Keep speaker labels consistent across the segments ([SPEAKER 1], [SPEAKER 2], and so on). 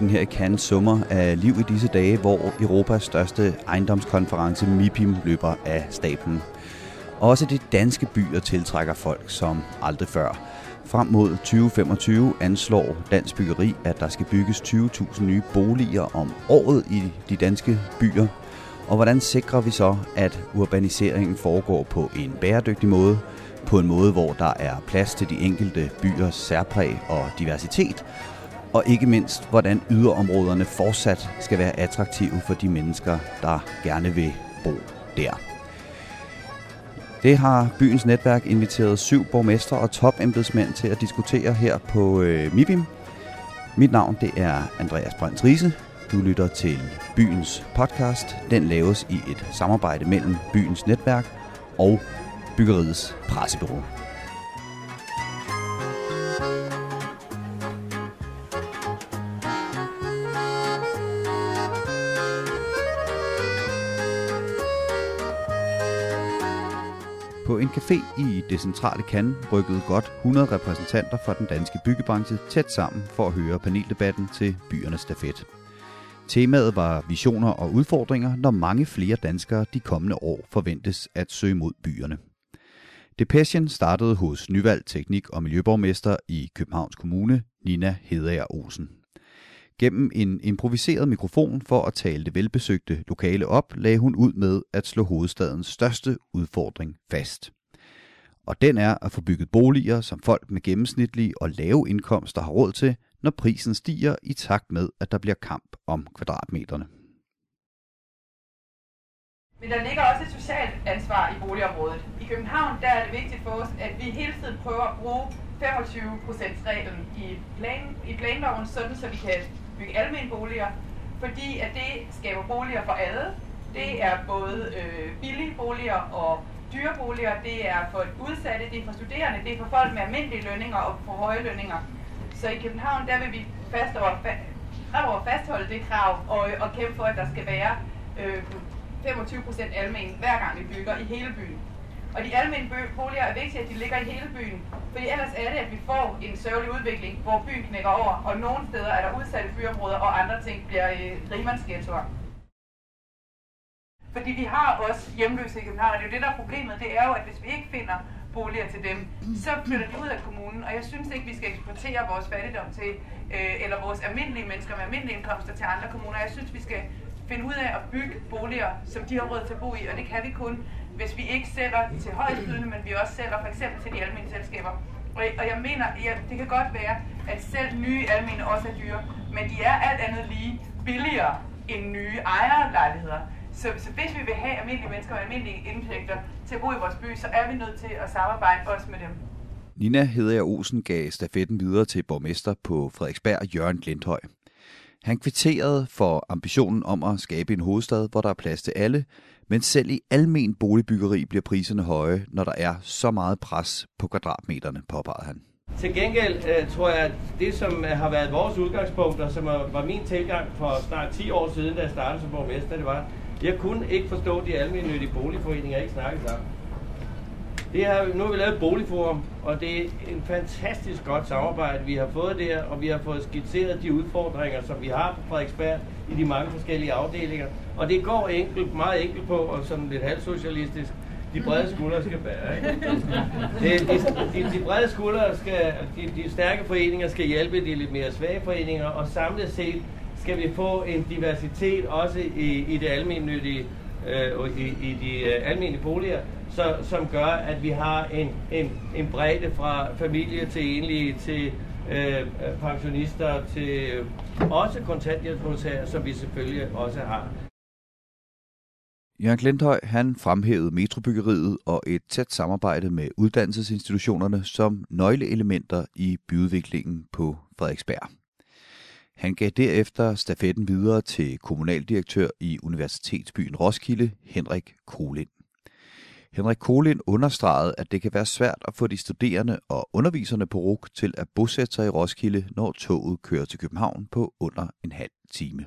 [SPEAKER 1] Ja, her i Cannes summer af liv i disse dage, hvor Europas største ejendomskonference MIPIM løber af stablen. Også de danske byer tiltrækker folk som aldrig før. Frem mod 2025 anslår Dansk Byggeri, at der skal bygges 20.000 nye boliger om året i de danske byer. Og hvordan sikrer vi så, at urbaniseringen foregår på en bæredygtig måde, på en måde, hvor der er plads til de enkelte byers særpræg og diversitet, og ikke mindst, hvordan yderområderne fortsat skal være attraktive for de mennesker, der gerne vil bo der. Det har byens netværk inviteret syv borgmestre og topembedsmænd til at diskutere her på øh, MIBIM. Mit navn det er Andreas Brønds Riese. Du lytter til byens podcast. Den laves i et samarbejde mellem byens netværk og byggeriets pressebureau. På en café i det centrale Cannes rykkede godt 100 repræsentanter fra den danske byggebranche tæt sammen for at høre paneldebatten til byernes stafet. Temaet var visioner og udfordringer, når mange flere danskere de kommende år forventes at søge mod byerne. Depression startede hos nyvalgt teknik- og miljøborgmester i Københavns Kommune, Nina Hedager Olsen. Gennem en improviseret mikrofon for at tale det velbesøgte lokale op, lagde hun ud med at slå hovedstadens største udfordring fast. Og den er at få bygget boliger, som folk med gennemsnitlige og lave indkomster har råd til, når prisen stiger i takt med, at der bliver kamp om kvadratmeterne.
[SPEAKER 2] Men der ligger også et socialt ansvar i boligområdet. I København der er det vigtigt for os, at vi hele tiden prøver at bruge 25%-reglen i, plan, i planloven, sådan så vi kan bygge almene boliger, fordi at det skaber boliger for alle. Det er både øh, billige boliger og dyre boliger, det er for udsatte, det er for studerende, det er for folk med almindelige lønninger og for høje lønninger. Så i København, der vil vi fast over, fremover fastholde det krav og, og kæmpe for, at der skal være øh, 25% almen hver gang vi bygger i hele byen. Og de almene boliger er vigtige, at de ligger i hele byen, fordi ellers er det, at vi får en sørgelig udvikling, hvor byen knækker over, og nogle steder er der udsatte byområder, og andre ting bliver øh, rimandsghettoer. Fordi vi har også hjemløse i København, og det er jo det, der er problemet. Det er jo, at hvis vi ikke finder boliger til dem, så flytter de ud af kommunen. Og jeg synes ikke, vi skal eksportere vores fattigdom til, øh, eller vores almindelige mennesker med almindelige indkomster til andre kommuner. Jeg synes, vi skal finde ud af at bygge boliger, som de har råd til at bo i, og det kan vi kun, hvis vi ikke sælger til højstbydende, men vi også sælger for eksempel til de almindelige selskaber. Og, og jeg mener, ja, det kan godt være, at selv nye almene også er dyre, men de er alt andet lige billigere end nye ejerlejligheder. Så, så hvis vi vil have almindelige mennesker med almindelige indtægter til at bo i vores by, så er vi nødt til at samarbejde også med dem.
[SPEAKER 1] Nina Hedager Olsen gav stafetten videre til borgmester på Frederiksberg, Jørgen Glindhøj. Han kvitterede for ambitionen om at skabe en hovedstad, hvor der er plads til alle, men selv i almen boligbyggeri bliver priserne høje, når der er så meget pres på kvadratmeterne, påpegede han.
[SPEAKER 3] Til gengæld øh, tror jeg, at det, som øh, har været vores udgangspunkt, og som var min tilgang for snart 10 år siden, da jeg startede som borgmester, det var, jeg kunne ikke forstå, at de almindelige boligforeninger ikke snakkede sammen. Det har, nu har vi lavet et boligforum, og det er en fantastisk godt samarbejde, vi har fået der, og vi har fået skitseret de udfordringer, som vi har på Frederiksberg i de mange forskellige afdelinger. Og det går enkelt, meget enkelt på, og sådan lidt halvsocialistisk, de brede skuldre skal bære. Ikke? De, de, de brede skuldre skal, de, de stærke foreninger skal hjælpe de lidt mere svage foreninger, og samlet set skal vi få en diversitet også i, i det almindelige, øh, i, i de øh, almindelige boliger, så, som gør, at vi har en, en, en bredde fra familie til enlige, til øh, øh pensionister, til øh, også kontanthjælpsmodtagere, som vi selvfølgelig også har.
[SPEAKER 1] Jørgen Glendhøj han fremhævede metrobyggeriet og et tæt samarbejde med uddannelsesinstitutionerne som nøgleelementer i byudviklingen på Frederiksberg. Han gav derefter stafetten videre til kommunaldirektør i Universitetsbyen Roskilde, Henrik Kolind. Henrik Kolin understregede, at det kan være svært at få de studerende og underviserne på RUK til at bosætte sig i Roskilde, når toget kører til København på under en halv time.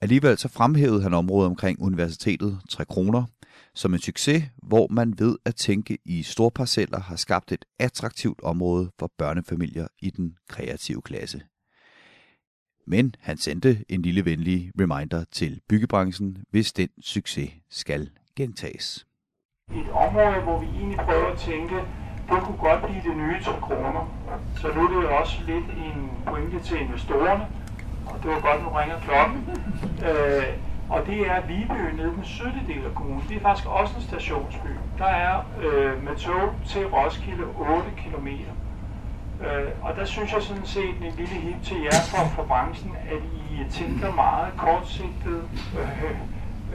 [SPEAKER 1] Alligevel så fremhævede han området omkring universitetet 3 kroner som en succes, hvor man ved at tænke i store parceller har skabt et attraktivt område for børnefamilier i den kreative klasse. Men han sendte en lille venlig reminder til byggebranchen, hvis den succes skal gentages.
[SPEAKER 4] Et område, hvor vi egentlig prøver at tænke, det kunne godt blive det nye til kroner. Så nu er det også lidt en pointe til investorerne, og det var godt, nu ringer klokken. Øh, og det er Viby nede i den sydlige del af kommunen. Det er faktisk også en stationsby. Der er øh, med tog til Roskilde 8 km. Øh, og der synes jeg sådan set en lille hip til jer fra, fra branchen, at I tænker meget kortsigtet øh,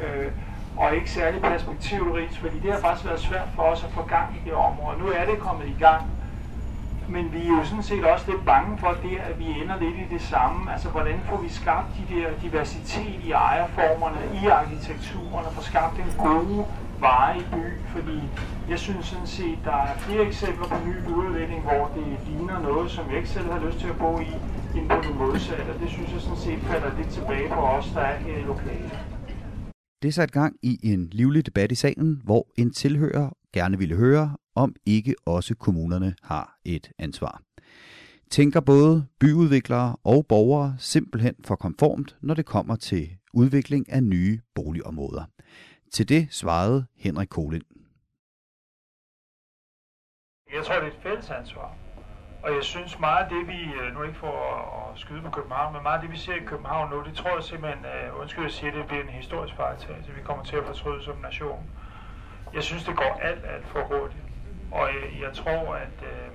[SPEAKER 4] øh, og ikke særlig perspektivrigt, fordi det har faktisk været svært for os at få gang i det område. Nu er det kommet i gang, men vi er jo sådan set også lidt bange for det, at vi ender lidt i det samme. Altså, hvordan får vi skabt de der diversitet i ejerformerne, i arkitekturen, og får skabt en gode veje i by? Fordi jeg synes sådan set, der er flere eksempler på ny udvikling, hvor det ligner noget, som jeg ikke selv har lyst til at bo i, end på det modsatte. Og det synes jeg sådan set falder lidt tilbage på os, der er her i lokalet.
[SPEAKER 1] Det satte gang i en livlig debat i salen, hvor en tilhører gerne ville høre, om ikke også kommunerne har et ansvar. Tænker både byudviklere og borgere simpelthen for konformt, når det kommer til udvikling af nye boligområder. Til det svarede Henrik Kolind.
[SPEAKER 4] Jeg tror, det er et fælles ansvar. Og jeg synes meget af det, vi, øh, nu ikke for at skyde på København, men meget af det, vi ser i København nu, det tror jeg simpelthen, uh, undskyld at sige, det bliver en historisk fejltagelse. Vi kommer til at fortryde som nation. Jeg synes, det går alt, alt for hurtigt. Og jeg, jeg tror, at øh,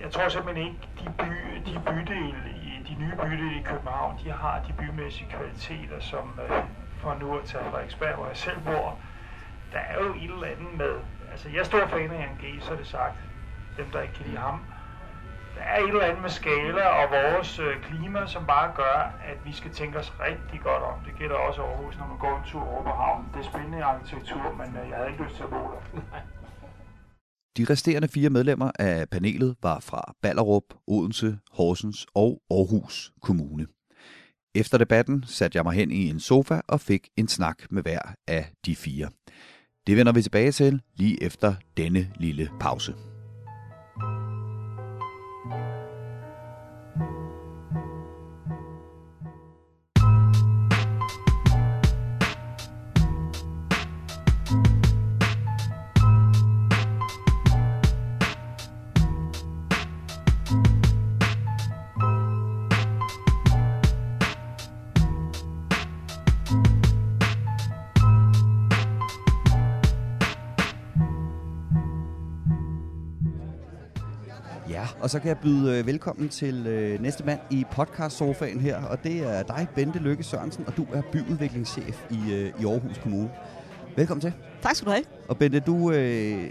[SPEAKER 4] jeg tror simpelthen ikke, de, by, de bydele, de nye bydele i København, de har de bymæssige kvaliteter, som øh, for nu at tage Frederiksberg, hvor jeg selv bor, der er jo et eller andet med, altså jeg står for en af NG, så er det sagt, dem der ikke kan lide ham, der er et eller andet med skala og vores øh, klima, som bare gør, at vi skal tænke os rigtig godt om. Det gælder også Aarhus, når man går en tur over på havnen. Det er spændende arkitektur, men øh, jeg havde ikke lyst til at bo der.
[SPEAKER 1] De resterende fire medlemmer af panelet var fra Ballerup, Odense, Horsens og Aarhus Kommune. Efter debatten satte jeg mig hen i en sofa og fik en snak med hver af de fire. Det vender vi tilbage til lige efter denne lille pause. Så kan jeg byde øh, velkommen til øh, næste mand i podcast-sofaen her, og det er dig, Bente Lykke Sørensen, og du er byudviklingschef i, øh, i Aarhus Kommune. Velkommen til.
[SPEAKER 5] Tak skal du have.
[SPEAKER 1] Og Bente, du øh,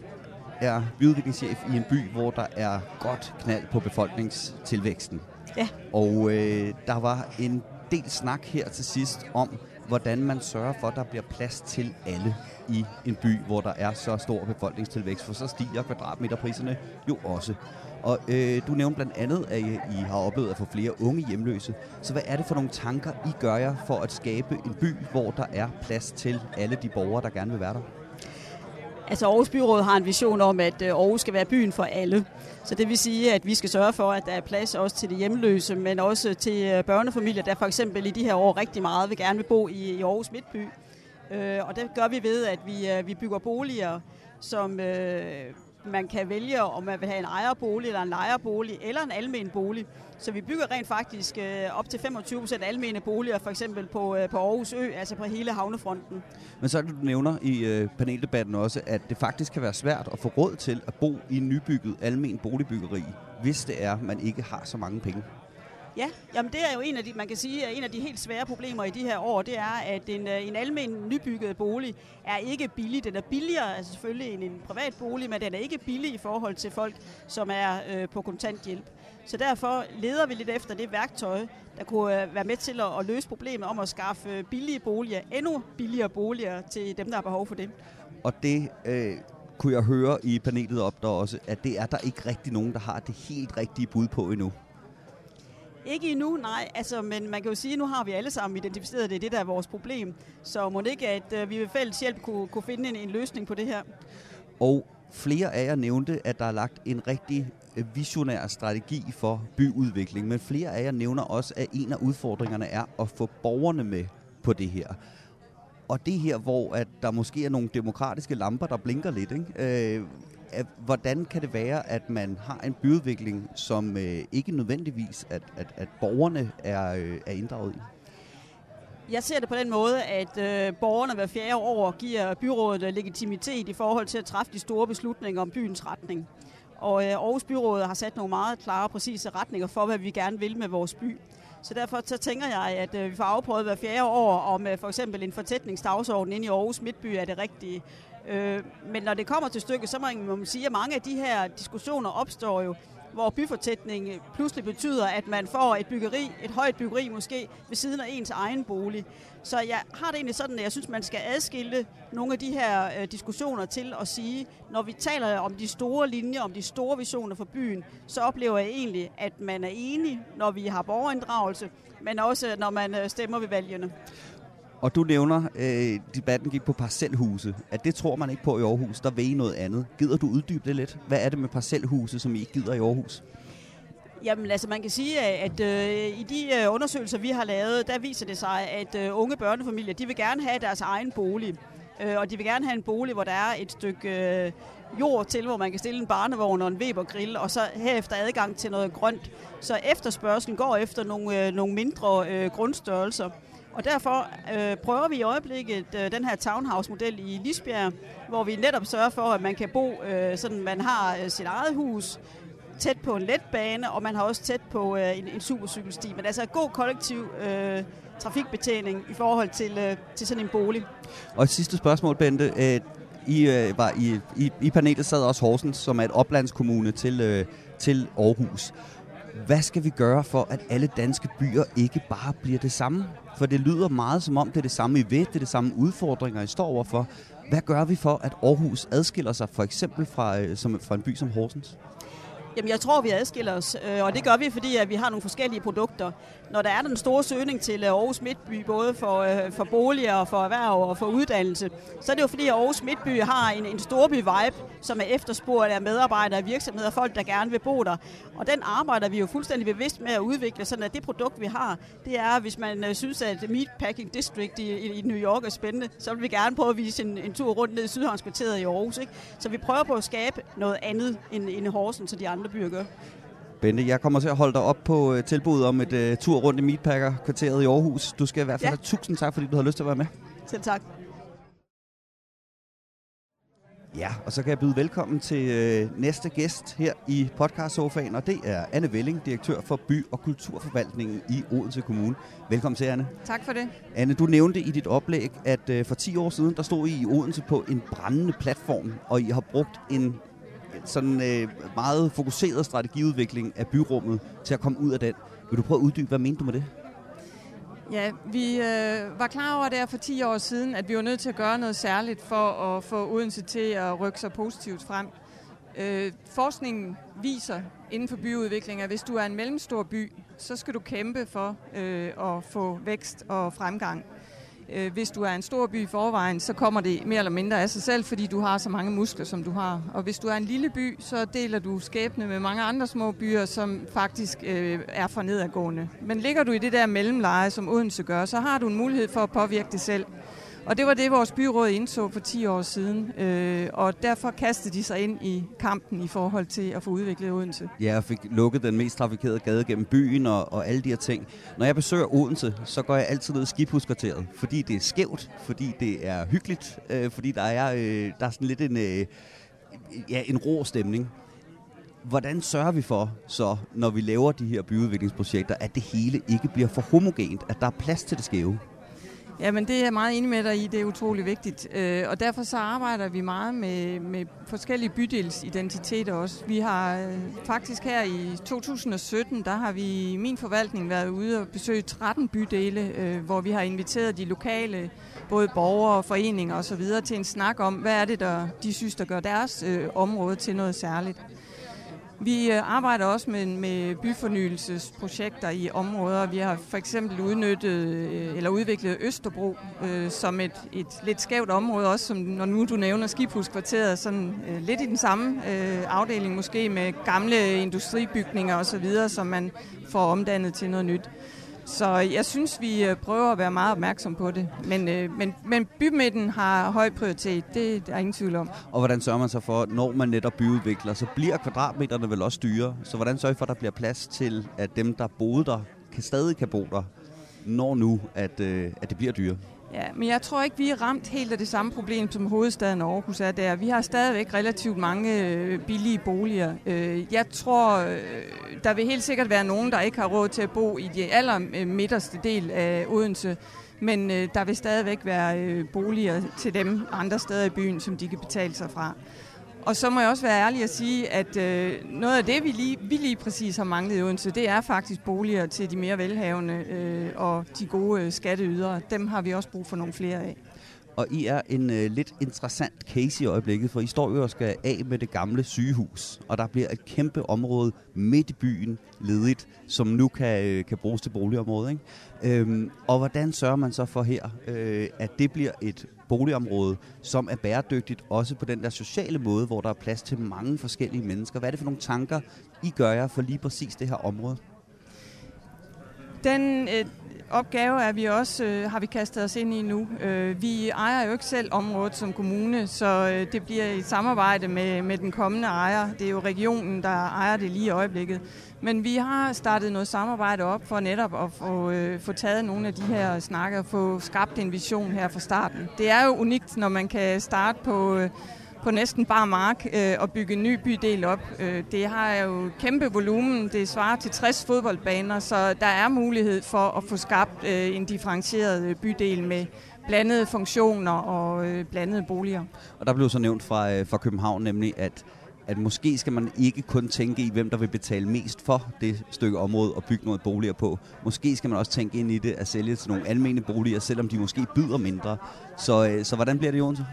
[SPEAKER 1] er byudviklingschef i en by, hvor der er godt knald på befolkningstilvæksten.
[SPEAKER 5] Ja.
[SPEAKER 1] Og øh, der var en del snak her til sidst om, hvordan man sørger for, at der bliver plads til alle i en by, hvor der er så stor befolkningstilvækst, for så stiger kvadratmeterpriserne jo også. Og øh, du nævnte blandt andet, at I, I har oplevet at få flere unge hjemløse. Så hvad er det for nogle tanker, I gør jer for at skabe en by, hvor der er plads til alle de borgere, der gerne vil være der?
[SPEAKER 5] Altså Aarhus Byråd har en vision om, at øh, Aarhus skal være byen for alle. Så det vil sige, at vi skal sørge for, at der er plads også til de hjemløse, men også til øh, børnefamilier, der for eksempel i de her år rigtig meget vil gerne vil bo i, i Aarhus Midtby. Øh, og det gør vi ved, at vi, øh, vi bygger boliger, som man kan vælge, om man vil have en ejerbolig, eller en lejerbolig, eller en almen bolig. Så vi bygger rent faktisk øh, op til 25 procent almene boliger, for eksempel på, øh, på Aarhus Ø, altså på hele havnefronten.
[SPEAKER 1] Men så du nævner i øh, paneldebatten også, at det faktisk kan være svært at få råd til at bo i en nybygget almen boligbyggeri, hvis det er, man ikke har så mange penge.
[SPEAKER 5] Ja, jamen det er jo en af de, man kan sige, en af de helt svære problemer i de her år, det er, at en, øh, en almen nybygget bolig er ikke billig. Den er billigere, altså selvfølgelig end en privat bolig, men den er ikke billig i forhold til folk, som er øh, på kontanthjælp. Så derfor leder vi lidt efter det værktøj, der kunne øh, være med til at, at løse problemet om at skaffe øh, billige boliger, endnu billigere boliger til dem, der har behov for det.
[SPEAKER 1] Og det øh, kunne jeg høre i panelet op der også, at det er der ikke rigtig nogen, der har det helt rigtige bud på endnu.
[SPEAKER 5] Ikke endnu, nej. Altså, men man kan jo sige, at nu har vi alle sammen identificeret, det er det, der er vores problem. Så må det ikke, at øh, vi ved fælles hjælp kunne, kunne finde en, en løsning på det her.
[SPEAKER 1] Og Flere af jer nævnte, at der er lagt en rigtig øh, visionær strategi for byudvikling, men flere af jer nævner også, at en af udfordringerne er at få borgerne med på det her. Og det her, hvor at der måske er nogle demokratiske lamper, der blinker lidt. Ikke? Øh, hvordan kan det være, at man har en byudvikling, som øh, ikke nødvendigvis, at, at, at borgerne er, øh, er inddraget i?
[SPEAKER 5] Jeg ser det på den måde, at øh, borgerne hver fjerde år giver byrådet øh, legitimitet i forhold til at træffe de store beslutninger om byens retning. Og øh, Aarhus Byråd har sat nogle meget klare og præcise retninger for, hvad vi gerne vil med vores by. Så derfor så tænker jeg, at øh, vi får afprøvet hver fjerde år, om øh, for eksempel en fortætningsdagsorden inde i Aarhus Midtby er det rigtige. Øh, men når det kommer til stykket, så må man sige, at mange af de her diskussioner opstår jo hvor byfortætning pludselig betyder, at man får et byggeri, et højt byggeri måske, ved siden af ens egen bolig. Så jeg har det egentlig sådan, at jeg synes, man skal adskille nogle af de her øh, diskussioner til at sige, når vi taler om de store linjer, om de store visioner for byen, så oplever jeg egentlig, at man er enig, når vi har borgerinddragelse, men også når man øh, stemmer ved valgene.
[SPEAKER 1] Og du nævner, øh, debatten gik på parcelhuse. At det tror man ikke på i Aarhus. Der ved I noget andet. Gider du uddybe det lidt? Hvad er det med parcelhuse, som I ikke gider i Aarhus?
[SPEAKER 5] Jamen altså man kan sige, at øh, i de øh, undersøgelser, vi har lavet, der viser det sig, at øh, unge børnefamilier, de vil gerne have deres egen bolig. Øh, og de vil gerne have en bolig, hvor der er et stykke øh, jord til, hvor man kan stille en barnevogn og en Weber-grill, og så herefter adgang til noget grønt. Så efterspørgselen går efter nogle, øh, nogle mindre øh, grundstørrelser. Og derfor øh, prøver vi i øjeblikket øh, den her townhouse-model i Lisbjerg, hvor vi netop sørger for, at man kan bo, øh, sådan man har øh, sit eget hus, tæt på en letbane, og man har også tæt på øh, en, en supercykelsti. Men altså god kollektiv øh, trafikbetjening i forhold til, øh, til sådan en bolig.
[SPEAKER 1] Og et sidste spørgsmål, Bente. Øh, I, øh, var i, i, I panelet sad også Horsens, som er et oplandskommune til, øh, til Aarhus. Hvad skal vi gøre for, at alle danske byer ikke bare bliver det samme? For det lyder meget som om, det er det samme, I ved, det er det samme udfordringer, I står overfor. Hvad gør vi for, at Aarhus adskiller sig for eksempel fra, øh, som, fra en by som Horsens?
[SPEAKER 5] Jamen, jeg tror, vi adskiller os, øh, og det gør vi, fordi at vi har nogle forskellige produkter. Når der er den store søgning til øh, Aarhus Midtby, både for, øh, for boliger og for erhverv og for uddannelse, så er det jo fordi, at Aarhus Midtby har en, en storby-vibe, som er efterspurgt af medarbejdere, virksomheder og folk, der gerne vil bo der. Og den arbejder vi jo fuldstændig bevidst med at udvikle, sådan at det produkt, vi har, det er, hvis man synes, at Meatpacking District i, i, i New York er spændende, så vil vi gerne prøve at vise en, en tur rundt ned i Sydhavnskvarteret i Aarhus. Ikke? Så vi prøver på at skabe noget andet end, end Horsens og de andre andre byer gør.
[SPEAKER 1] Bente, jeg kommer til at holde dig op på uh, tilbuddet om et uh, tur rundt i Meatpacker-kvarteret i Aarhus. Du skal i hvert fald ja. have tusind tak, fordi du har lyst til at være med.
[SPEAKER 5] Selv tak.
[SPEAKER 1] Ja, og så kan jeg byde velkommen til øh, næste gæst her i podcastsofaen, og det er Anne Velling, direktør for By- og Kulturforvaltningen i Odense Kommune. Velkommen til, Anne.
[SPEAKER 6] Tak for det.
[SPEAKER 1] Anne, du nævnte i dit oplæg, at øh, for 10 år siden, der stod I i Odense på en brændende platform, og I har brugt en sådan øh, meget fokuseret strategiudvikling af byrummet til at komme ud af den. Vil du prøve at uddybe, hvad mente du med det?
[SPEAKER 6] Ja, vi øh, var klar over der for 10 år siden, at vi var nødt til at gøre noget særligt for at få Odense til at rykke sig positivt frem. Øh, forskningen viser inden for byudvikling, at hvis du er en mellemstor by, så skal du kæmpe for øh, at få vækst og fremgang. Øh, hvis du er en stor by i forvejen, så kommer det mere eller mindre af sig selv, fordi du har så mange muskler, som du har. Og hvis du er en lille by, så deler du skæbne med mange andre små byer, som faktisk øh, er for nedadgående. Men ligger du i det der mellemleje, som Odense gør, så har du en mulighed for at påvirke det selv. Og det var det, vores byråd indså for 10 år siden, øh, og derfor kastede de sig ind i kampen i forhold til at få udviklet Odense.
[SPEAKER 1] Ja, og fik lukket den mest trafikerede gade gennem byen og, og alle de her ting. Når jeg besøger Odense, så går jeg altid ned i skibhuskvarteret, fordi det er skævt, fordi det er hyggeligt, øh, fordi der er, øh, der er sådan lidt en, øh, ja, en rå stemning. Hvordan sørger vi for, så når vi laver de her byudviklingsprojekter, at det hele ikke bliver for homogent, at der er plads til det skæve?
[SPEAKER 6] Jamen det er jeg meget enig med dig i, det er utrolig vigtigt. Øh, og derfor så arbejder vi meget med, med forskellige bydelsidentiteter også. Vi har øh, faktisk her i 2017, der har vi i min forvaltning været ude og besøge 13 bydele, øh, hvor vi har inviteret de lokale, både borgere, foreninger osv. til en snak om, hvad er det, der de synes, der gør deres område til noget særligt. Vi øh, arbejder også med, med byfornyelsesprojekter i områder. Vi har for eksempel udnyttet øh, eller udviklet Østerbro øh, som et, et lidt skævt område, også som når nu du nævner Skibhuskvarteret, sådan øh, lidt i den samme øh, afdeling måske med gamle industribygninger osv., som man får omdannet til noget nyt. Så jeg synes, vi øh, prøver at være meget opmærksom på det. Men, øh, men, men bymidten har høj prioritet, det er ingen tvivl om.
[SPEAKER 1] Og hvordan sørger man så for, når man netop byudvikler, så bliver kvadratmeterne vel også dyre. Så hvordan sørger I for, at der bliver plads til, at dem, der boede der, kan stadig kan bo der, når nu, at, øh, at det bliver dyre?
[SPEAKER 6] Ja, men jeg tror ikke, vi er ramt helt af det samme problem, som hovedstaden Aarhus er der. Vi har stadigvæk relativt mange øh, billige boliger. Øh, jeg tror, øh, der vil helt sikkert være nogen, der ikke har råd til at bo i de aller midterste del af Odense. Men der vil stadigvæk være boliger til dem andre steder i byen, som de kan betale sig fra. Og så må jeg også være ærlig at sige, at øh, noget af det, vi lige, vi lige præcis har manglet i Odense, det er faktisk boliger til de mere velhavende øh, og de gode øh, skatteydere. Dem har vi også brug for nogle flere af.
[SPEAKER 1] Og I er en øh, lidt interessant case i øjeblikket, for I står jo og skal af med det gamle sygehus, og der bliver et kæmpe område midt i byen ledigt, som nu kan, øh, kan bruges til boligområdet. Ikke? Øhm, og hvordan sørger man så for her, øh, at det bliver et boligområde, som er bæredygtigt, også på den der sociale måde, hvor der er plads til mange forskellige mennesker. Hvad er det for nogle tanker, I gør jer for lige præcis det her område?
[SPEAKER 6] Den øh, opgave er vi også, øh, har vi kastet os ind i nu. Øh, vi ejer jo ikke selv området som kommune, så øh, det bliver i samarbejde med, med den kommende ejer. Det er jo regionen, der ejer det lige i øjeblikket. Men vi har startet noget samarbejde op for netop at få, øh, få taget nogle af de her snakker og få skabt en vision her fra starten. Det er jo unikt, når man kan starte på... Øh, på næsten bare mark øh, og bygge en ny bydel op. Øh, det har jo kæmpe volumen. Det svarer til 60 fodboldbaner, så der er mulighed for at få skabt øh, en differentieret øh, bydel med blandede funktioner og øh, blandede boliger.
[SPEAKER 1] Og der blev så nævnt fra, øh, fra København nemlig, at at måske skal man ikke kun tænke i, hvem der vil betale mest for det stykke område og bygge noget boliger på. Måske skal man også tænke ind i det at sælge til nogle almene boliger, selvom de måske byder mindre. Så, øh, så hvordan bliver det, Jonsen?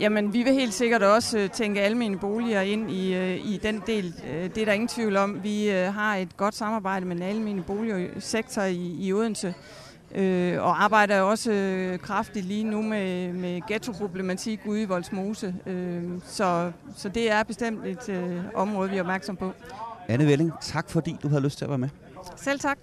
[SPEAKER 6] Jamen, vi vil helt sikkert også øh, tænke almene boliger ind i, øh, i den del. Øh, det er der ingen tvivl om. Vi har et godt samarbejde med den almene boligsektor i, i Odense, og arbejder også kraftigt lige nu med, med ghetto-problematik ude i Voldsmose. så, så det er bestemt et område, vi er opmærksom på.
[SPEAKER 1] Anne Velling, tak fordi du havde lyst til at være med.
[SPEAKER 6] Selv tak.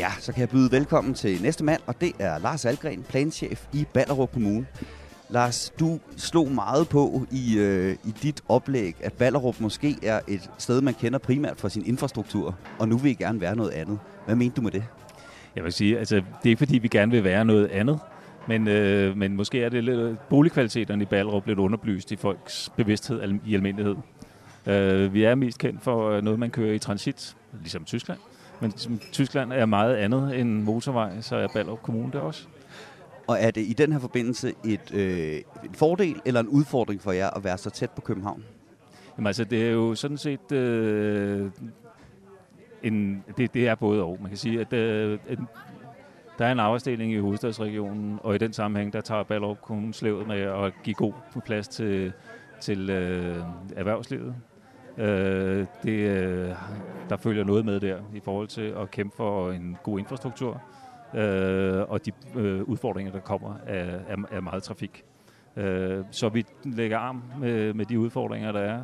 [SPEAKER 1] Ja, så kan jeg byde velkommen til næste mand, og det er Lars Algren, planchef i Ballerup Kommune. Lars, du slog meget på i, øh, i dit oplæg, at Ballerup måske er et sted, man kender primært fra sin infrastruktur, og nu vil I gerne være noget andet. Hvad mente du med det?
[SPEAKER 7] Jeg vil sige, altså, det er ikke fordi, vi gerne vil være noget andet, men, øh, men måske er det lidt, boligkvaliteterne i Ballerup lidt underbelyst i folks bevidsthed i almindelighed. Øh, vi er mest kendt for øh, noget, man kører i transit, ligesom Tyskland. Men Tyskland er meget andet end motorvej, så er Ballerup Kommune det også.
[SPEAKER 1] Og er det i den her forbindelse et, øh, en fordel eller en udfordring for jer at være så tæt på København?
[SPEAKER 7] Jamen altså, det er jo sådan set... Øh, en, det, det er både og. Man kan sige, at øh, en, der er en arbejdsdeling i hovedstadsregionen, og i den sammenhæng, der tager Ballerup Kommune slevet med at give god plads til, til øh, erhvervslivet. Øh, det, øh, der følger noget med der i forhold til at kæmpe for en god infrastruktur, øh, og de øh, udfordringer, der kommer af, af, af meget trafik. Øh, så vi lægger arm med, med de udfordringer, der er,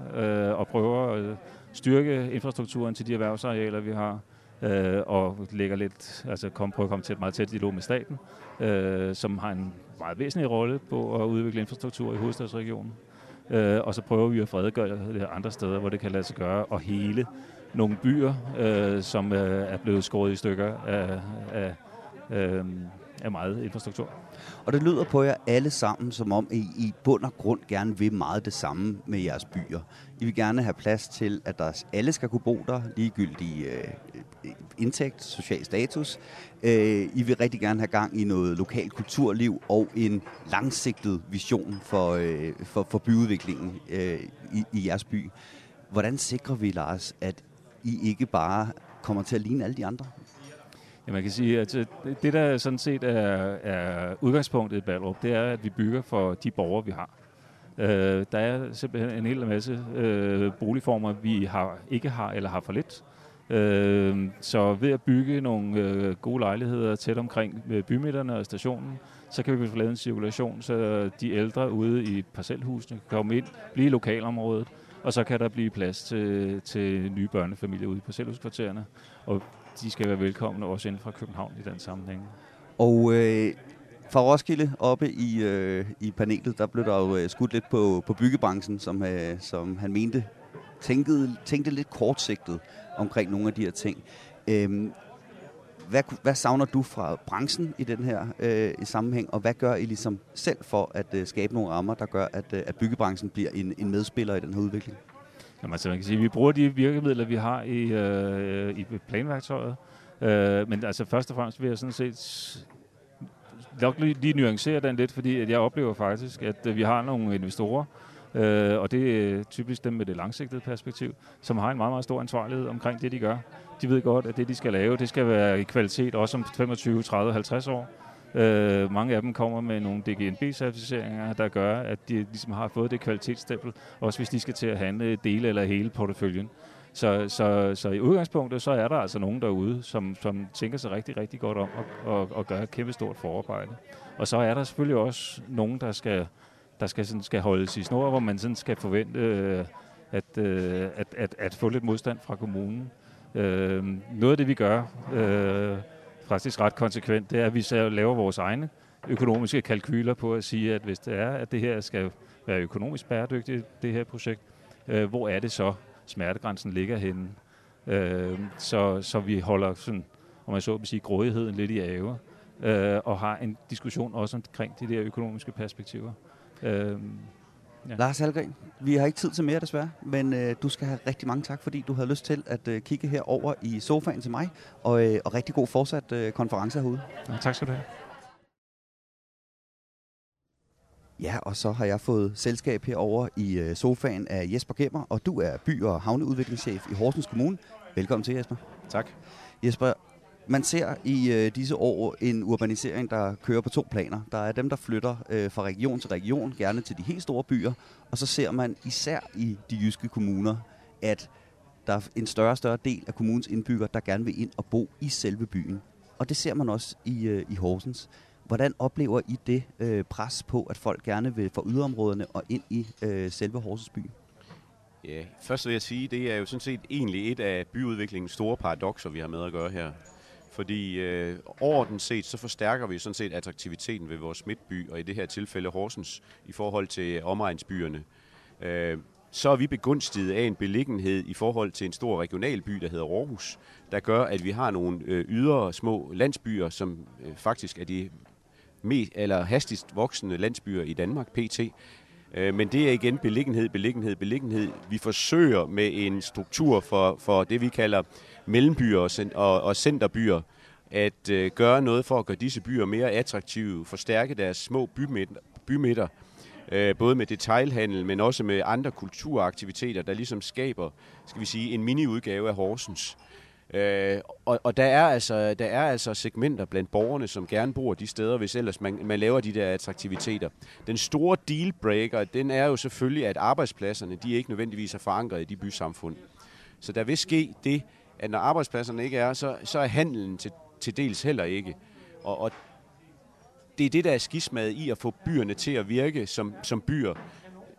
[SPEAKER 7] øh, og prøver at styrke infrastrukturen til de erhvervsarealer, vi har, øh, og lægger lidt, altså kom, prøver at komme til et meget tæt dialog med staten, øh, som har en meget væsentlig rolle på at udvikle infrastruktur i hovedstadsregionen. Øh, og så prøver vi at fredegøre det andre steder, hvor det kan lade sig gøre, og hele nogle byer, øh, som øh, er blevet skåret i stykker af, af, øh, af meget infrastruktur.
[SPEAKER 1] Og det lyder på jer alle sammen, som om I i bund og grund gerne vil meget det samme med jeres byer. I vil gerne have plads til, at der alle skal kunne bo der, ligegyldig øh, indtægt, social status. Øh, I vil rigtig gerne have gang i noget lokalt kulturliv og en langsigtet vision for, øh, for, for byudviklingen øh, i, i jeres by. Hvordan sikrer vi, Lars, at I ikke bare kommer til at ligne alle de andre?
[SPEAKER 7] Ja, man kan sige, at øh, det, der sådan set er, er udgangspunktet i Ballerup, det er, at vi bygger for de borgere, vi har. Øh, der er simpelthen en hel masse øh, boligformer, vi har, ikke har eller har for lidt. Øh, så ved at bygge nogle øh, gode lejligheder tæt omkring øh, bymidterne og stationen, så kan vi få lavet en cirkulation, så de ældre ude i parcelhusene kan komme ind, blive i lokalområdet, og så kan der blive plads til, til nye børnefamilier ude i parcelhuskvartererne. Og de skal være velkomne også inden fra København i den sammenhæng.
[SPEAKER 1] Og øh, fra Roskilde oppe i, øh, i panelet, der blev der jo øh, skudt lidt på, på byggebranchen, som, øh, som han mente tænkede, tænkte lidt kortsigtet omkring nogle af de her ting. Øh, hvad, hvad savner du fra branchen i den her øh, i sammenhæng, og hvad gør I ligesom selv for at øh, skabe nogle rammer, der gør, at, øh, at byggebranchen bliver en, en medspiller i den her udvikling?
[SPEAKER 7] Jamen, altså, man kan sige, at vi bruger de virkemidler, vi har i, øh, i planværktøjet. Øh, men altså, først og fremmest vil jeg sådan set nok lige, lige nuancere den lidt, fordi at jeg oplever faktisk, at øh, vi har nogle investorer, øh, og det er typisk dem med det langsigtede perspektiv, som har en meget, meget stor ansvarlighed omkring det, de gør. De ved godt, at det, de skal lave, det skal være i kvalitet også om 25, 30, 50 år. Øh, mange af dem kommer med nogle DGNB-certificeringer, der gør, at de ligesom har fået det kvalitetsstempel, også hvis de skal til at handle dele eller hele porteføljen. Så, så, så i udgangspunktet, så er der altså nogen derude, som, som tænker sig rigtig, rigtig godt om at, at, at gøre et kæmpe stort forarbejde. Og så er der selvfølgelig også nogen, der skal, der skal, sådan, skal holdes i snor, hvor man sådan skal forvente øh, at, øh, at, at, at få lidt modstand fra kommunen. Øh, noget af det, vi gør, øh, faktisk ret konsekvent, det er, at vi så laver vores egne økonomiske kalkyler på at sige, at hvis det er, at det her skal være økonomisk bæredygtigt, det her projekt, øh, hvor er det så, smertegrænsen ligger henne? Øh, så, så vi holder sådan, om man så vil sige, grådigheden lidt i ave, øh, og har en diskussion også omkring de der økonomiske perspektiver. Øh,
[SPEAKER 1] Ja. Lars Halgren, vi har ikke tid til mere desværre, men øh, du skal have rigtig mange tak, fordi du havde lyst til at øh, kigge herover i sofaen til mig, og, øh, og rigtig god fortsat øh, konference herude.
[SPEAKER 7] Ja, tak skal du have.
[SPEAKER 1] Ja, og så har jeg fået selskab herover i øh, sofaen af Jesper Gemmer, og du er by- og havneudviklingschef i Horsens Kommune. Velkommen til, Jesper.
[SPEAKER 8] Tak.
[SPEAKER 1] Jesper, man ser i øh, disse år en urbanisering, der kører på to planer. Der er dem, der flytter øh, fra region til region, gerne til de helt store byer, og så ser man især i de jyske kommuner, at der er en større og større del af kommunens indbyggere, der gerne vil ind og bo i selve byen. Og det ser man også i, øh, i Horsens. Hvordan oplever I det øh, pres på, at folk gerne vil fra yderområderne og ind i øh, selve Horsens by?
[SPEAKER 8] Ja, først vil jeg sige, det er jo sådan set egentlig et af byudviklingens store paradoxer, vi har med at gøre her. Fordi øh, overordnet set, så forstærker vi sådan set attraktiviteten ved vores midtby, og i det her tilfælde Horsens, i forhold til omegnsbyerne. Øh, så er vi begunstiget af en beliggenhed i forhold til en stor regional by, der hedder Aarhus, der gør, at vi har nogle øh, ydre små landsbyer, som øh, faktisk er de mest, eller hastigst voksende landsbyer i Danmark, PT. Øh, men det er igen beliggenhed, beliggenhed, beliggenhed. Vi forsøger med en struktur for, for det, vi kalder mellembyer og, og, og centerbyer, at øh, gøre noget for at gøre disse byer mere attraktive, forstærke deres små bymidter, bymidter øh, både med detailhandel, men også med andre kulturaktiviteter, der ligesom skaber, skal vi sige, en mini-udgave af Horsens. Øh, og, og der er altså der er altså segmenter blandt borgerne, som gerne bor de steder, hvis ellers man, man laver de der attraktiviteter. Den store dealbreaker, den er jo selvfølgelig, at arbejdspladserne, de er ikke nødvendigvis er forankret i de bysamfund. Så der vil ske det, at når arbejdspladserne ikke er, så, så er handelen til, til dels heller ikke. Og, og det er det, der er skismad i at få byerne til at virke som, som byer,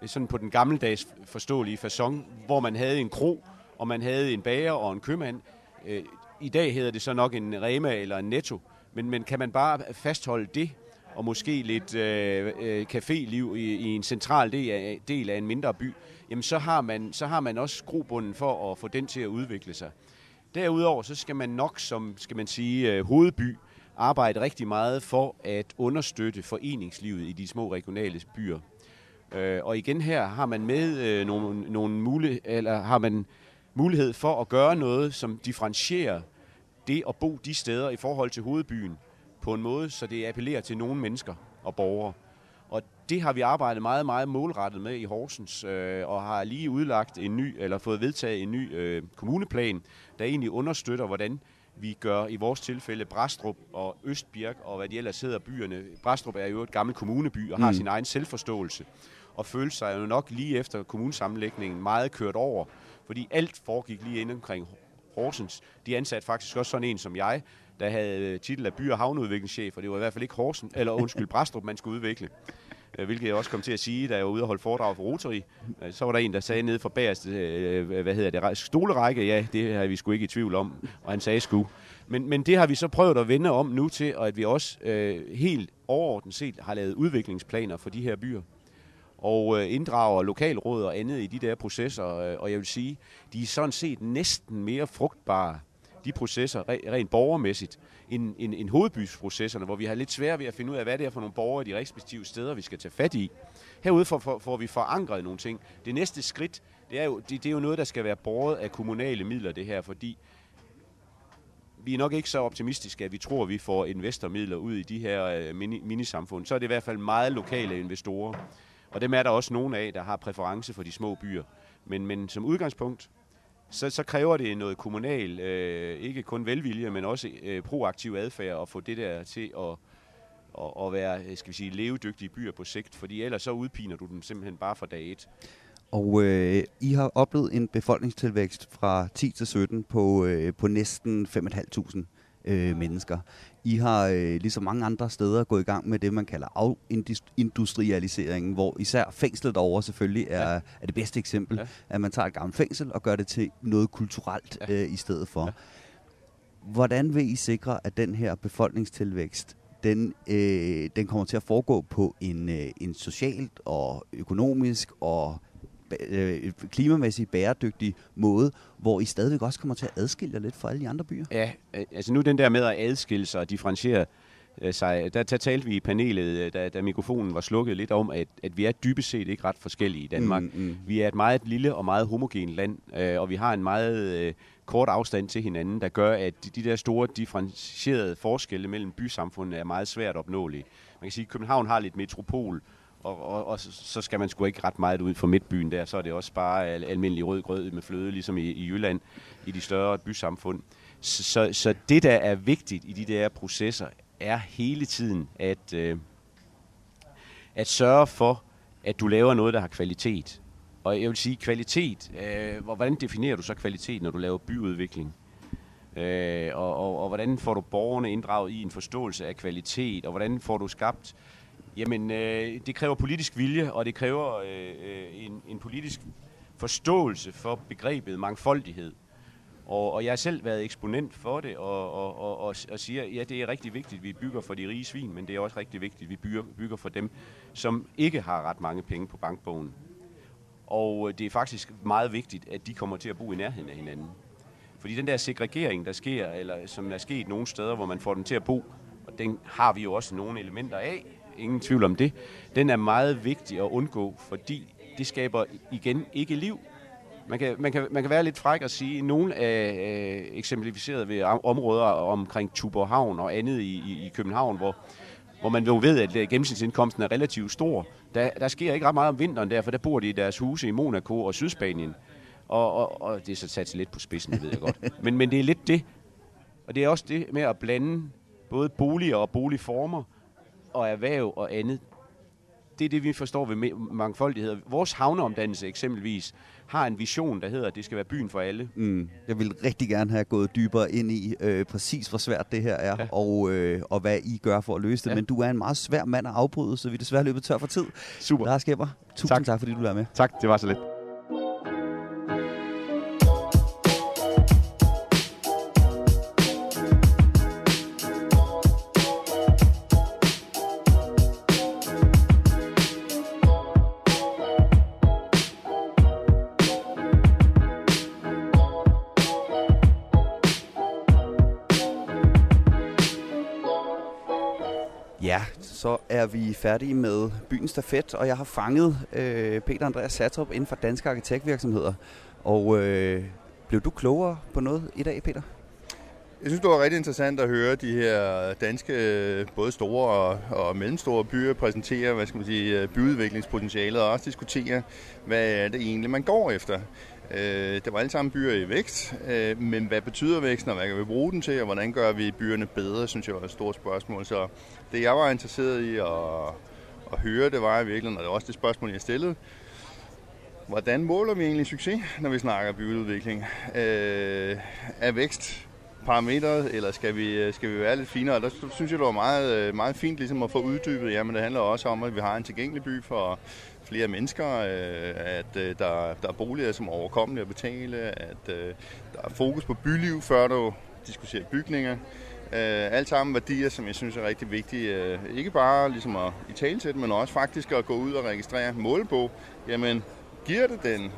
[SPEAKER 8] sådan på den gammeldags forståelige façon, hvor man havde en kro, og man havde en bager og en købmand. Øh, I dag hedder det så nok en Rema eller en Netto, men, men kan man bare fastholde det, og måske lidt øh, øh, caféliv i, i en central del af, del af en mindre by, jamen så har man, så har man også grobunden for at få den til at udvikle sig. Derudover så skal man nok som, skal man sige, øh, hovedby arbejde rigtig meget for at understøtte foreningslivet i de små regionale byer. Øh, og igen her har man med øh, nogle, nogle mulighed, eller har man mulighed for at gøre noget, som differentierer det at bo de steder i forhold til hovedbyen på en måde, så det appellerer til nogle mennesker og borgere. Det har vi arbejdet meget, meget målrettet med i Horsens, øh, og har lige udlagt en ny, eller fået vedtaget en ny øh, kommuneplan, der egentlig understøtter, hvordan vi gør i vores tilfælde Brastrup og Østbirk og hvad de ellers hedder byerne. Brastrup er jo et gammelt kommuneby og har mm. sin egen selvforståelse og følte sig jo nok lige efter kommunesammenlægningen meget kørt over, fordi alt foregik lige inde omkring Horsens. De ansatte faktisk også sådan en som jeg, der havde titel af by- og havneudviklingschef, og det var i hvert fald ikke Horsen, eller undskyld, Brastrup, man skulle udvikle. Øh, hvilket jeg også kom til at sige, da jeg var ude og holde foredrag for Rotary. Øh, så var der en, der sagde nede for bagerst, øh, hvad hedder det, stolerække, ja, det har vi sgu ikke i tvivl om, og han sagde sgu. Men, men det har vi så prøvet at vende om nu til, og at vi også øh, helt overordnet set har lavet udviklingsplaner for de her byer og øh, inddrager lokalråd og andet i de der processer. Øh, og jeg vil sige, de er sådan set næsten mere frugtbare, de processer, rent borgermæssigt, end, end, end hovedbysprocesserne, hvor vi har lidt svært ved at finde ud af, hvad det er for nogle borgere i de respektive steder, vi skal tage fat i. Herude får, får, får vi forankret nogle ting. Det næste skridt, det er, jo, det, det er jo noget, der skal være båret af kommunale midler, det her, fordi vi er nok ikke så optimistiske, at vi tror, at vi får investormidler ud i de her øh, mini, minisamfund. Så er det i hvert fald meget lokale investorer. Og dem er der også nogle af, der har præference for de små byer. Men, men som udgangspunkt, så, så kræver det noget kommunal, øh, ikke kun velvilje, men også øh, proaktiv adfærd at få det der til at, at, at være øh, skal vi sige, levedygtige byer på sigt, fordi ellers så udpiner du dem simpelthen bare fra dag et.
[SPEAKER 1] Og øh, I har oplevet en befolkningstilvækst fra 10 til 17 på, øh, på næsten 5.500 øh, mennesker. I har, øh, ligesom mange andre steder, gået i gang med det, man kalder afindustrialiseringen, hvor især fængslet over selvfølgelig er, ja. er det bedste eksempel, ja. at man tager et gammelt fængsel og gør det til noget kulturelt ja. øh, i stedet for. Ja. Hvordan vil I sikre, at den her befolkningstilvækst den, øh, den kommer til at foregå på en, øh, en socialt og økonomisk og øh, klimamæssigt bæredygtig måde, hvor I stadigvæk også kommer til at adskille jer lidt fra alle de andre byer?
[SPEAKER 8] Ja, altså nu den der med at adskille sig og differentiere øh, sig, der, der talte vi i panelet, øh, da, da mikrofonen var slukket lidt om, at, at vi er dybest set ikke ret forskellige i Danmark. Mm, mm. Vi er et meget lille og meget homogen land, øh, og vi har en meget øh, kort afstand til hinanden, der gør, at de, de der store differentierede forskelle mellem bysamfundene er meget svært opnåelige. Man kan sige, at København har lidt metropol, og, og, og så skal man sgu ikke ret meget ud for midtbyen der, så er det også bare almindelig rød grød med fløde, ligesom i, i Jylland, i de større bysamfund. Så, så, så det, der er vigtigt i de der processer, er hele tiden at, øh, at sørge for, at du laver noget, der har kvalitet. Og jeg vil sige, kvalitet, øh, hvordan definerer du så kvalitet, når du laver byudvikling? Øh, og, og, og hvordan får du borgerne inddraget i en forståelse af kvalitet, og hvordan får du skabt Jamen, øh, det kræver politisk vilje, og det kræver øh, øh, en, en politisk forståelse for begrebet mangfoldighed. Og, og jeg har selv været eksponent for det, og, og, og, og, og siger, ja, det er rigtig vigtigt, at vi bygger for de rige svin, men det er også rigtig vigtigt, at vi bygger, bygger for dem, som ikke har ret mange penge på bankbogen. Og øh, det er faktisk meget vigtigt, at de kommer til at bo i nærheden af hinanden. Fordi den der segregering, der sker, eller som er sket nogle steder, hvor man får dem til at bo, og den har vi jo også nogle elementer af, ingen tvivl om det, den er meget vigtig at undgå, fordi det skaber igen ikke liv. Man kan, man kan, man kan være lidt fræk og sige, at nogle af øh, eksemplificeret ved områder omkring Tuborghavn og andet i, i, i København, hvor, hvor man jo ved, at øh, gennemsnitsindkomsten er relativt stor. Der, der sker ikke ret meget om vinteren der, for der bor de i deres huse i Monaco og Sydspanien. Og, og, og det er så sat lidt på spidsen, det ved jeg godt. Men, men det er lidt det. Og det er også det med at blande både boliger og boligformer, og erhverv og andet. Det er det, vi forstår ved mangfoldighed. Vores havneomdannelse eksempelvis har en vision, der hedder, at det skal være byen for alle.
[SPEAKER 1] Mm. Jeg vil rigtig gerne have gået dybere ind i øh, præcis, hvor svært det her er, ja. og, øh, og hvad I gør for at løse det. Ja. Men du er en meget svær mand at afbryde, så vi er desværre løbet tør for tid.
[SPEAKER 8] Super.
[SPEAKER 1] Lars Gemmer, tusind tak. tak, fordi du er med.
[SPEAKER 8] Tak, det var så lidt.
[SPEAKER 1] Er vi færdige med byens stafet, og jeg har fanget øh, Peter Andreas Satrup inden for danske arkitektvirksomheder. Og øh, blev du klogere på noget i dag, Peter?
[SPEAKER 9] Jeg synes, det var rigtig interessant at høre de her danske, øh, både store og, og mellemstore byer præsentere, hvad skal man sige, øh, byudviklingspotentialet og også diskutere, hvad er det egentlig, man går efter. Øh, det var alle sammen byer i vækst, øh, men hvad betyder væksten, og hvad kan vi bruge den til, og hvordan gør vi byerne bedre, synes jeg var et stort spørgsmål. Så det, jeg var interesseret i at, at høre, det var i virkeligheden, og det var også det spørgsmål, jeg stillede, hvordan måler vi egentlig succes, når vi snakker byudvikling? Øh, er vækst parametret, eller skal vi, skal vi være lidt finere? Der synes jeg, det var meget, meget fint ligesom at få uddybet, jamen det handler også om, at vi har en tilgængelig by for, flere mennesker, øh, at øh, der, der er boliger, som er overkommelige at betale, at øh, der er fokus på byliv, før du diskuterer bygninger. Øh, alt sammen værdier, som jeg synes er rigtig vigtige. Øh, ikke bare ligesom at i det men også faktisk at gå ud og registrere mål på, jamen giver det den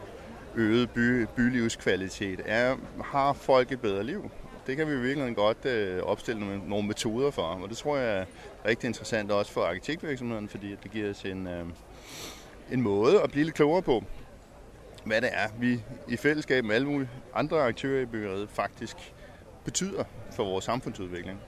[SPEAKER 9] øget by, bylivskvalitet? Er, har folk et bedre liv? Det kan vi virkelig godt øh, opstille nogle, nogle metoder for, og det tror jeg er rigtig interessant også for arkitektvirksomheden, fordi det giver os en, øh, en måde at blive lidt klogere på, hvad det er, vi i fællesskab med alle mulige andre aktører i byggeriet faktisk betyder for vores samfundsudvikling.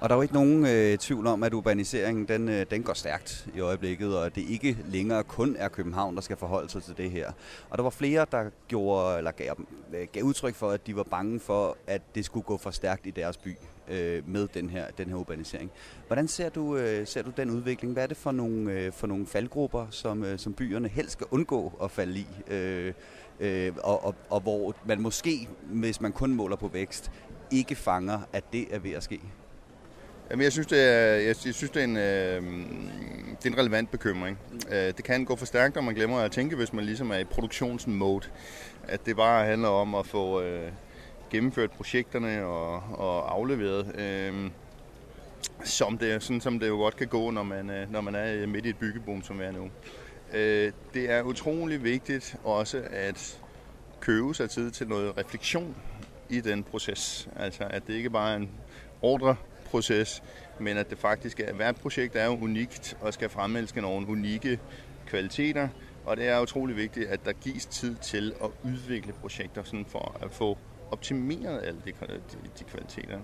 [SPEAKER 1] Og der er jo ikke nogen øh, tvivl om, at urbaniseringen den, øh, den går stærkt i øjeblikket, og at det ikke længere kun er København, der skal forholde sig til det her. Og der var flere, der gjorde, eller gav, øh, gav udtryk for, at de var bange for, at det skulle gå for stærkt i deres by øh, med den her, den her urbanisering. Hvordan ser du, øh, ser du den udvikling? Hvad er det for nogle, øh, for nogle faldgrupper, som, øh, som byerne helst skal undgå at falde i? Øh, øh, og, og, og hvor man måske, hvis man kun måler på vækst, ikke fanger, at det er ved at ske?
[SPEAKER 9] Jamen, jeg synes, det er, jeg, synes, det er, en, øh, det er en relevant bekymring. Øh, det kan gå for stærkt, når man glemmer at tænke, hvis man ligesom er i produktionsmode. At det bare handler om at få øh, gennemført projekterne og, og afleveret. Øh, som det, sådan som det jo godt kan gå, når man, øh, når man er øh, midt i et byggeboom, som vi er nu. Øh, det er utrolig vigtigt også at købe sig tid til noget refleksion i den proces. Altså at det ikke bare er en ordreproces, men at det faktisk er, hvert projekt er jo unikt og skal fremelske nogle unikke kvaliteter, og det er utrolig vigtigt, at der gives tid til at udvikle projekter sådan for at få optimeret alle de, de, de kvaliteter.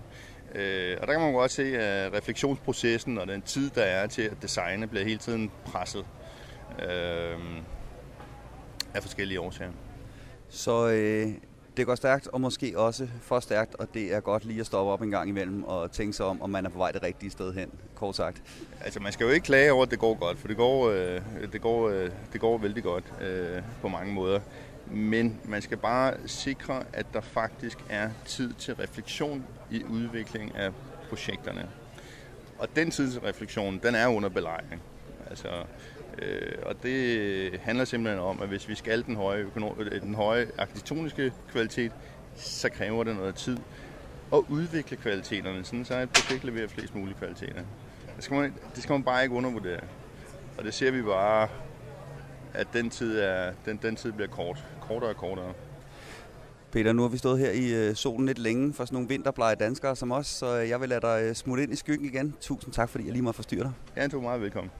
[SPEAKER 9] Øh, og der kan man godt se, at refleksionsprocessen og den tid, der er til at designe, bliver hele tiden presset øh, af forskellige årsager.
[SPEAKER 1] Så øh, det går stærkt, og måske også for stærkt, og det er godt lige at stoppe op en gang imellem og tænke sig om, om man er på vej det rigtige sted hen, kort sagt.
[SPEAKER 9] Altså, man skal jo ikke klage over, at det går godt, for det går, øh, det går, øh, det går vældig godt øh, på mange måder. Men man skal bare sikre, at der faktisk er tid til refleksion i udviklingen af projekterne. Og den tid til refleksion, den er under belejring. Altså, Øh, og det handler simpelthen om, at hvis vi skal den høje, økonom- øh, den høje arkitektoniske kvalitet, så kræver det noget tid at udvikle kvaliteterne, sådan så et projekt leverer flest mulige kvaliteter. Det skal, man, det skal man bare ikke undervurdere. Og det ser vi bare, at den tid, er, den, den tid bliver kort. Kortere og kortere.
[SPEAKER 1] Peter, nu har vi stået her i øh, solen lidt længe for sådan nogle vinterblege danskere som os, så jeg vil lade dig øh, smutte ind i skyggen igen. Tusind tak, fordi jeg lige må forstyrre dig.
[SPEAKER 9] Ja, du er meget velkommen.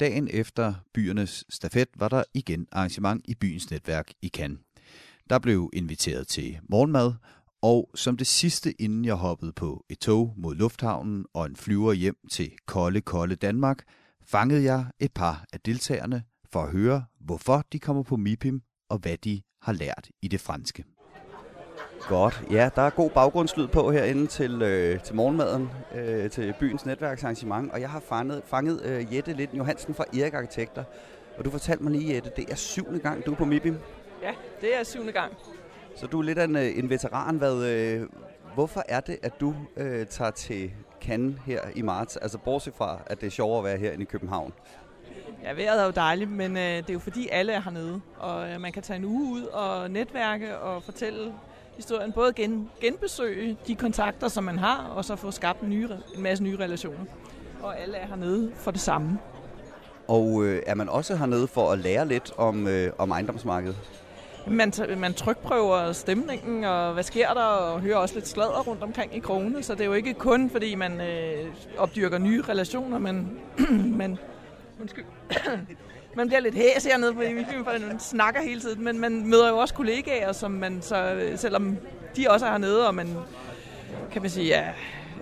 [SPEAKER 1] Dagen efter byernes stafet var der igen arrangement i byens netværk i Cannes. Der blev inviteret til morgenmad, og som det sidste, inden jeg hoppede på et tog mod lufthavnen og en flyver hjem til kolde, kolde Danmark, fangede jeg et par af deltagerne for at høre, hvorfor de kommer på MIPIM og hvad de har lært i det franske. Godt. Ja, der er god baggrundslyd på herinde til, øh, til morgenmaden, øh, til byens netværksarrangement. Og jeg har fanget, fanget øh, Jette Lind Johansen fra Erik Arkitekter. Og du fortalte mig lige, Jette, det er syvende gang, du er på MIBIM.
[SPEAKER 10] Ja, det er syvende gang.
[SPEAKER 1] Så du er lidt af en, øh, en veteran. Hvad, øh, hvorfor er det, at du øh, tager til Cannes her i marts? Altså bortset fra, at det er sjovere at være her i København.
[SPEAKER 10] Ja, vejret er jo dejligt, men øh, det er jo fordi alle er hernede. Og øh, man kan tage en uge ud og netværke og fortælle historien. Både gen, genbesøge de kontakter, som man har, og så få skabt en, nye, en masse nye relationer. Og alle er hernede for det samme.
[SPEAKER 1] Og øh, er man også hernede for at lære lidt om, øh, om ejendomsmarkedet?
[SPEAKER 10] man, man trykprøver stemningen, og hvad sker der, og hører også lidt sladder rundt omkring i krone, så det er jo ikke kun, fordi man øh, opdyrker nye relationer, men man, undskyld, man bliver lidt hæs hernede på Emilien, for man snakker hele tiden, men man møder jo også kollegaer, som man så, selvom de også er hernede, og man kan man sige, ja,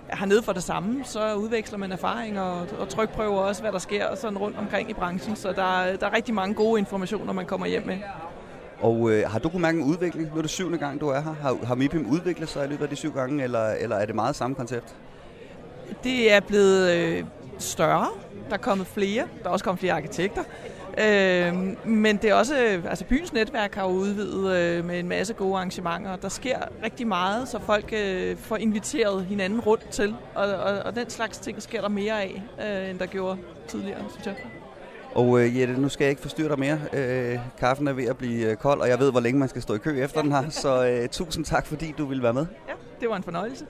[SPEAKER 10] er hernede for det samme, så udveksler man erfaringer og, og trykprøver også, hvad der sker sådan rundt omkring i branchen. Så der, der er rigtig mange gode informationer, man kommer hjem med.
[SPEAKER 1] Og øh, har du kunnet mærke en udvikling? Nu er det syvende gang, du er her. Har, har MIPIM udviklet sig i løbet af de syv gange, eller, eller er det meget samme koncept?
[SPEAKER 10] Det er blevet øh, større. Der er kommet flere. Der er også kommet flere arkitekter. Øh, men det er også, altså byens netværk har jo udvidet øh, med en masse gode arrangementer. Der sker rigtig meget, så folk øh, får inviteret hinanden rundt til. Og, og, og den slags ting sker der mere af, øh, end der gjorde tidligere, synes jeg.
[SPEAKER 1] Og øh, Jette, nu skal jeg ikke forstyrre dig mere. Øh, kaffen er ved at blive øh, kold, og jeg ved, hvor længe man skal stå i kø efter den her. Så øh, tusind tak, fordi du ville være med.
[SPEAKER 10] Ja, det var en fornøjelse.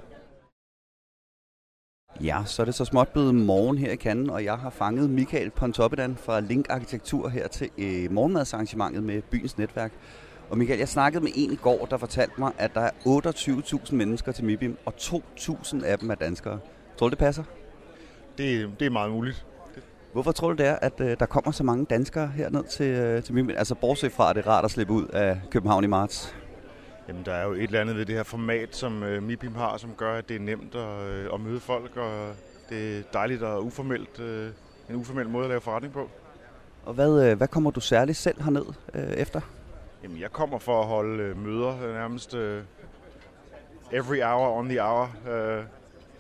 [SPEAKER 1] Ja, så er det så småt blevet morgen her i Cannes, og jeg har fanget Michael Pontoppidan fra Link Arkitektur her til øh, morgenmadsarrangementet med byens netværk. Og Michael, jeg snakkede med en i går, der fortalte mig, at der er 28.000 mennesker til MIBIM, og 2.000 af dem er danskere. Tror du, det passer?
[SPEAKER 11] Det, det er meget muligt.
[SPEAKER 1] Hvorfor tror du det er, at øh, der kommer så mange danskere herned til, øh, til MIBIM? Altså bortset fra, at det er rart at slippe ud af København i marts.
[SPEAKER 11] Jamen, der er jo et eller andet ved det her format, som øh, MIBIM har, som gør, at det er nemt at, øh, at møde folk, og det er dejligt og uformelt, øh, en uformel måde at lave forretning på.
[SPEAKER 1] Og hvad, øh, hvad kommer du særligt selv herned øh, efter?
[SPEAKER 11] Jamen, jeg kommer for at holde øh, møder øh, nærmest øh, every hour on the hour, øh,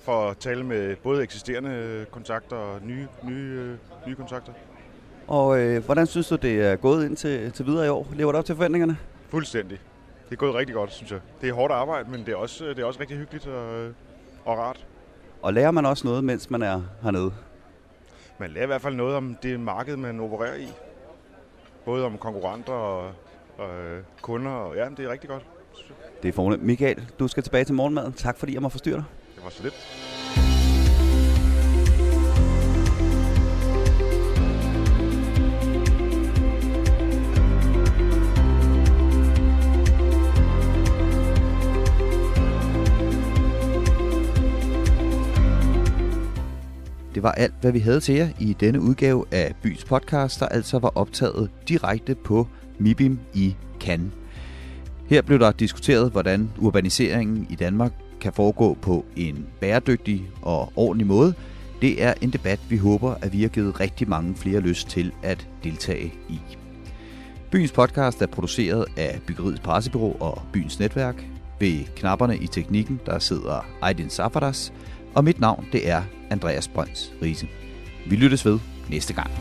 [SPEAKER 11] for at tale med både eksisterende kontakter og nye, nye, øh, nye kontakter.
[SPEAKER 1] Og øh, hvordan synes du, det er gået ind til, til videre i år? Lever det op til forventningerne?
[SPEAKER 11] Fuldstændig. Det er gået rigtig godt, synes jeg. Det er hårdt arbejde, men det er også, det er også rigtig hyggeligt og, og rart.
[SPEAKER 1] Og lærer man også noget, mens man er hernede?
[SPEAKER 11] Man lærer i hvert fald noget om det marked, man opererer i. Både om konkurrenter og, og kunder. Og, ja, det er rigtig godt.
[SPEAKER 1] Det er fornemt. Michael, du skal tilbage til morgenmaden. Tak fordi jeg må forstyrre dig.
[SPEAKER 11] Det var så lidt.
[SPEAKER 1] Var alt, hvad vi havde til jer i denne udgave af Byens podcast, der altså var optaget direkte på MIBIM i Cannes. Her blev der diskuteret, hvordan urbaniseringen i Danmark kan foregå på en bæredygtig og ordentlig måde. Det er en debat, vi håber, at vi har givet rigtig mange flere lyst til at deltage i. Byens podcast er produceret af Byggeriets Pressebyrå og Byens Netværk. Ved knapperne i teknikken, der sidder Aydin Safaras, og mit navn det er Andreas Brøns Riese. Vi lyttes ved næste gang.